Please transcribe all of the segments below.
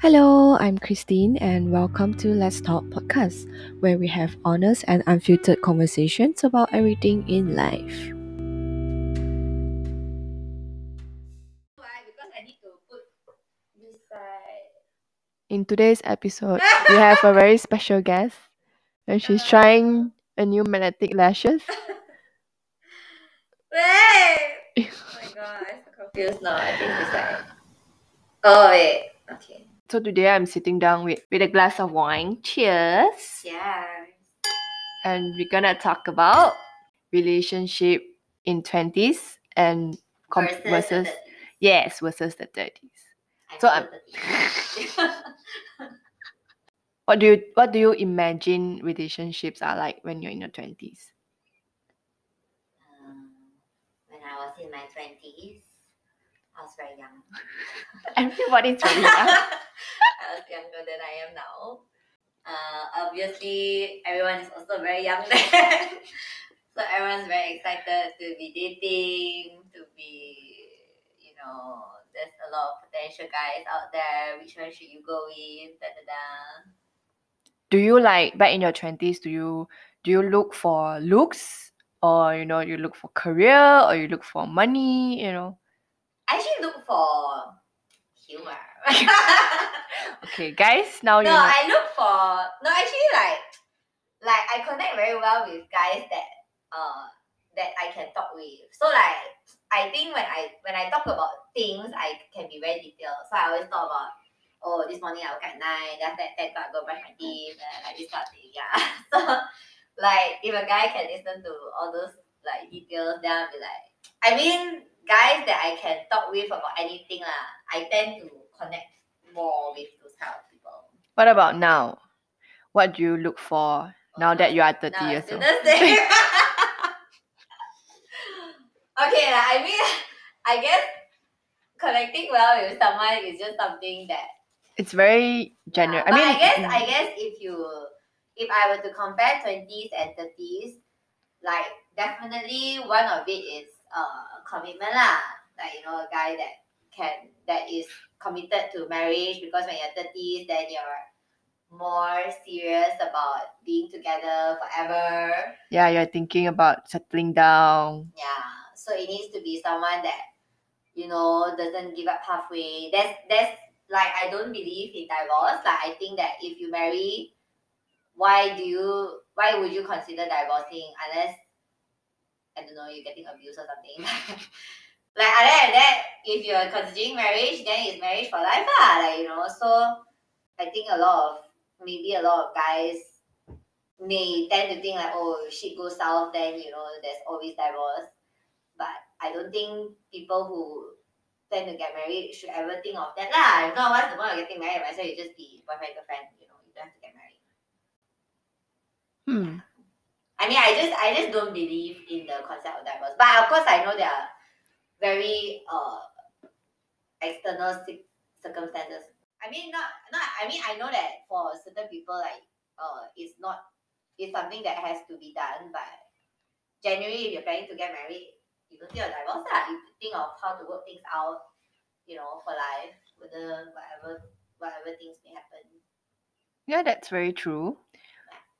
Hello, I'm Christine, and welcome to Let's Talk podcast, where we have honest and unfiltered conversations about everything in life. Why? Because I need to put this side. In today's episode, we have a very special guest, and she's trying a new magnetic lashes. Wait! Oh my god, I'm so confused now. I think it's like. Oh, wait. Okay. So today I'm sitting down with, with a glass of wine. Cheers! Yeah. And we're gonna talk about relationship in twenties and com- Versus. versus yes versus the thirties. So I'm- What do you what do you imagine relationships are like when you're in your twenties? um, when I was in my 20s, I was very young. Everybody's very young. I was younger than I am now. Uh, obviously, everyone is also very young then. so everyone's very excited to be dating, to be, you know, there's a lot of potential guys out there. Which one should you go with? Da da da. do you like back in your twenties? Do you do you look for looks or you know you look for career or you look for money? You know. I actually look for humor. Okay, guys. Now you no. I look for no actually like like I connect very well with guys that uh that I can talk with. So like I think when I when I talk about things I can be very detailed. So I always talk about oh this morning I woke at nine, that ten o'clock I go brush my teeth and like this kind of thing. Yeah. So like if a guy can listen to all those like details then I'll be like I mean guys that I can talk with about anything lah, I tend to connect more with those kind of people. What about now? What do you look for now that you are thirty No, years old? okay, lah, I mean, I guess connecting well with someone is just something that. It's very general. Yeah, I mean, I guess mm, I guess if you if I were to compare twenties and thirties, like definitely one of it is uh commitment lah. Like you know, a guy that can that is committed to marriage because when you're thirties, then you're more serious about being together forever. yeah, you're thinking about settling down. Yeah, so it needs to be someone that you know doesn't give up halfway. That's that's like I don't believe in divorce. Like I think that if you marry, why do you why would you consider divorcing unless I don't know you're getting abused or something. like other than that, if you're considering marriage, then it's marriage for life lah. Like you know, so I think a lot of maybe a lot of guys may tend to think like, oh, if shit goes south, then you know, there's always divorce. But I don't think people who tend to get married should ever think of that lah. If not, what's the point of getting married? Might you just be boyfriend girlfriend. You know, you don't have to get married. Hmm. I mean, I just I just don't believe in the concept of divorce. But of course, I know there are very uh external circumstances. I mean, not not. I mean, I know that for certain people, like uh, it's not it's something that has to be done. But generally, if you're planning to get married, you don't think of divorce. Lah. You think of how to work things out. You know, for life, whether whatever whatever things may happen. Yeah, that's very true.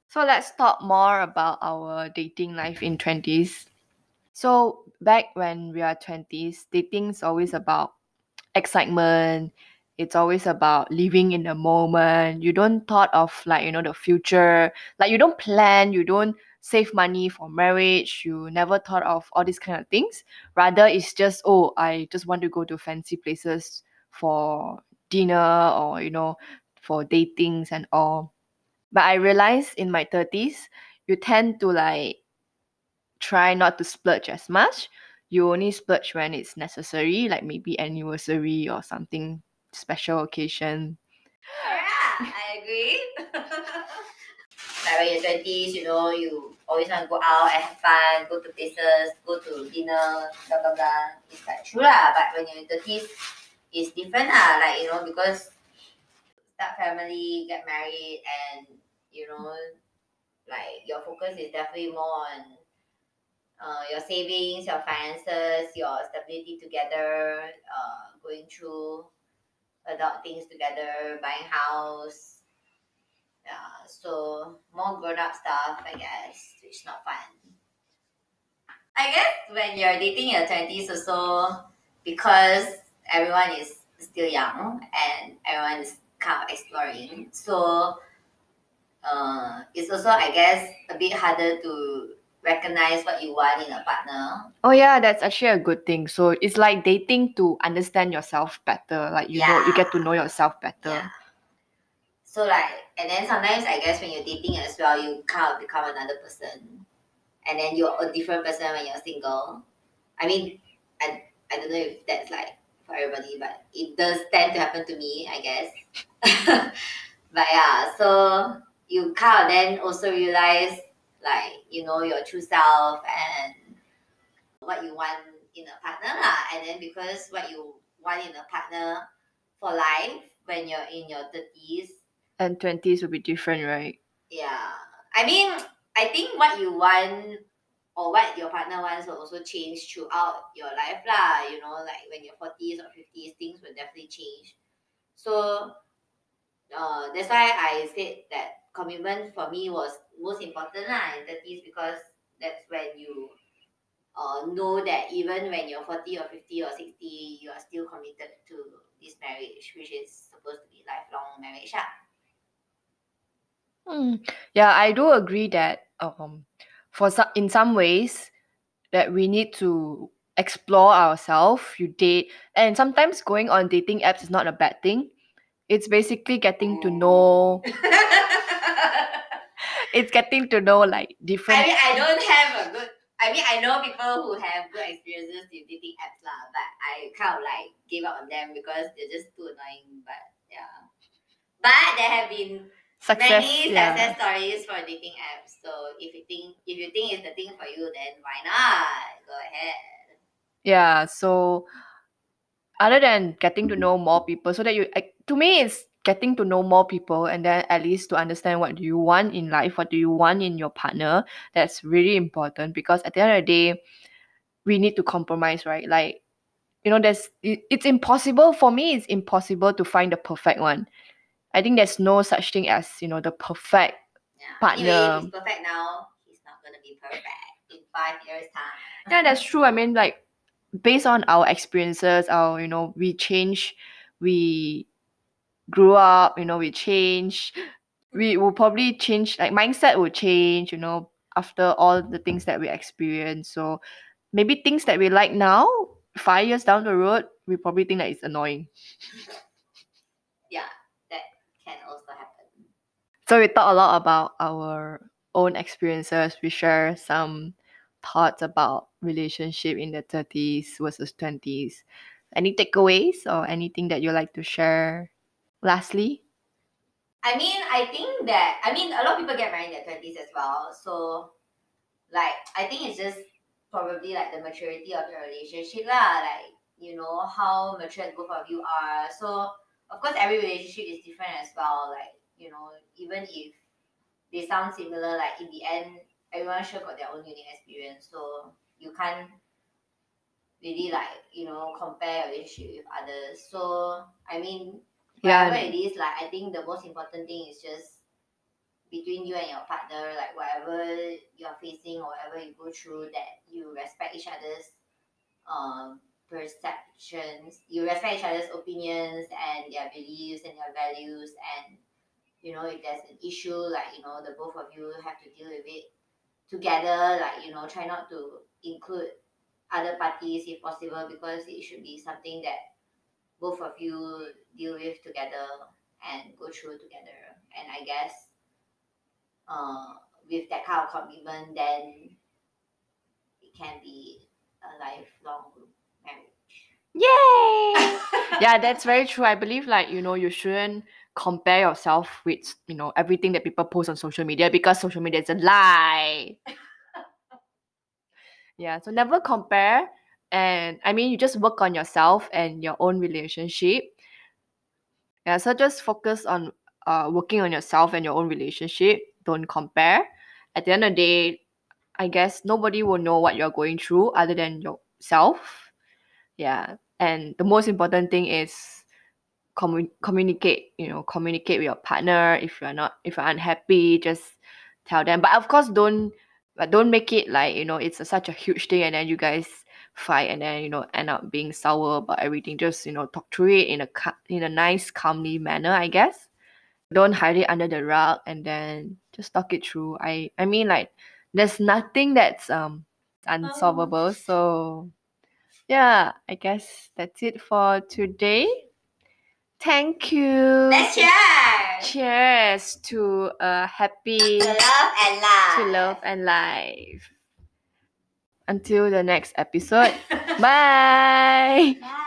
So let's talk more about our dating life in 20s. So back when we are 20s, dating is always about excitement. It's always about living in the moment. You don't thought of like, you know, the future. Like you don't plan, you don't save money for marriage. You never thought of all these kind of things. Rather it's just, oh, I just want to go to fancy places for dinner or, you know, for datings and all. But I realized in my 30s, you tend to like try not to splurge as much. You only splurge when it's necessary, like maybe anniversary or something special occasion. Yeah, I agree. like when you're twenties, you know, you always want to go out and have fun, go to places, go to dinner, blah blah blah. It's like true lah. But when you're in thirties, it's different lah. Like you know, because start family, get married, and you know, like your focus is definitely more on uh, your savings, your finances, your stability together, uh, going through adult things together, buying house. Yeah, so more grown up stuff, I guess, which not fun. I guess when you're dating in your twenties also because everyone is still young and everyone is kind of exploring. So uh, it's also I guess a bit harder to recognize what you want in a partner. Oh yeah, that's actually a good thing. So it's like dating to understand yourself better. Like you know, you get to know yourself better. Yeah. So like, and then sometimes I guess when you're dating as well, you kind of become another person, and then you're a different person when you're single. I mean, I I don't know if that's like for everybody, but it does tend to happen to me, I guess. but yeah, so you kind of then also realize like you know your true self and what you want in a partner lah. and then because what you want in a partner for life when you're in your 30s and 20s will be different right yeah i mean i think what you want or what your partner wants will also change throughout your life lah you know like when you're 40s or 50s things will definitely change so uh, that's why i said that commitment for me was most important lah in thirties because that's when you uh, know that even when you're 40 or 50 or 60, you are still committed to this marriage, which is supposed to be lifelong marriage. Ah. Hmm. Yeah, I do agree that um, for some in some ways that we need to explore ourselves. You date, and sometimes going on dating apps is not a bad thing. It's basically getting to mm. know it's getting to know like different. I mean, I don't have a good. I mean, I know people who have good experiences with dating apps lah, but I kind of like gave up on them because they're just too annoying. But yeah, but there have been success, many yeah. success stories for dating apps. So if you think if you think it's the thing for you, then why not go ahead? Yeah. So other than getting to know more people, so that you to me it's getting to know more people and then at least to understand what do you want in life what do you want in your partner that's really important because at the end of the day we need to compromise right like you know there's it, it's impossible for me it's impossible to find the perfect one i think there's no such thing as you know the perfect yeah. partner anyway, he's perfect now he's not gonna be perfect in five years time yeah that's true i mean like based on our experiences our you know we change we grew up, you know, we change. We will probably change, like mindset will change, you know, after all the things that we experience. So maybe things that we like now, five years down the road, we probably think that it's annoying. yeah, that can also happen. So we talk a lot about our own experiences. We share some thoughts about relationship in the 30s versus 20s. Any takeaways or anything that you like to share lastly? I mean, I think that I mean a lot of people get married in their twenties as well. So like I think it's just probably like the maturity of your relationship lah. Like, you know, how mature both of you are. So of course every relationship is different as well. Like, you know, even if they sound similar, like in the end, everyone sure got their own unique experience. So you can't really like, you know, compare your relationship with others. So I mean whatever yeah. it is, like I think the most important thing is just between you and your partner, like whatever you're facing or whatever you go through, that you respect each other's um perceptions, you respect each other's opinions and their beliefs and their values and you know if there's an issue like you know the both of you have to deal with it together like you know try not to include other parties if possible because it should be something that both of you deal with together and go through together. And I guess uh, with that kind of commitment, then it can be a lifelong marriage. Yay! yeah, that's very true. I believe like, you know, you shouldn't compare yourself with, you know, everything that people post on social media because social media is a lie. yeah, so never compare and I mean you just work on yourself and your own relationship. Yeah, so just focus on uh, working on yourself and your own relationship. Don't compare. At the end of the day, I guess nobody will know what you're going through other than yourself. Yeah. And the most important thing is commu- communicate you know communicate with your partner if you're not if you're unhappy just tell them. But of course don't but don't make it like you know it's a, such a huge thing and then you guys fight and then you know end up being sour about everything. Just you know talk through it in a in a nice calmly manner i guess. Don't hide it under the rug and then just talk it through. I i mean like there's nothing that's um unsolvable. So yeah i guess that's it for today thank you Let's share. cheers to a happy To love and life. to love and life until the next episode bye Bye.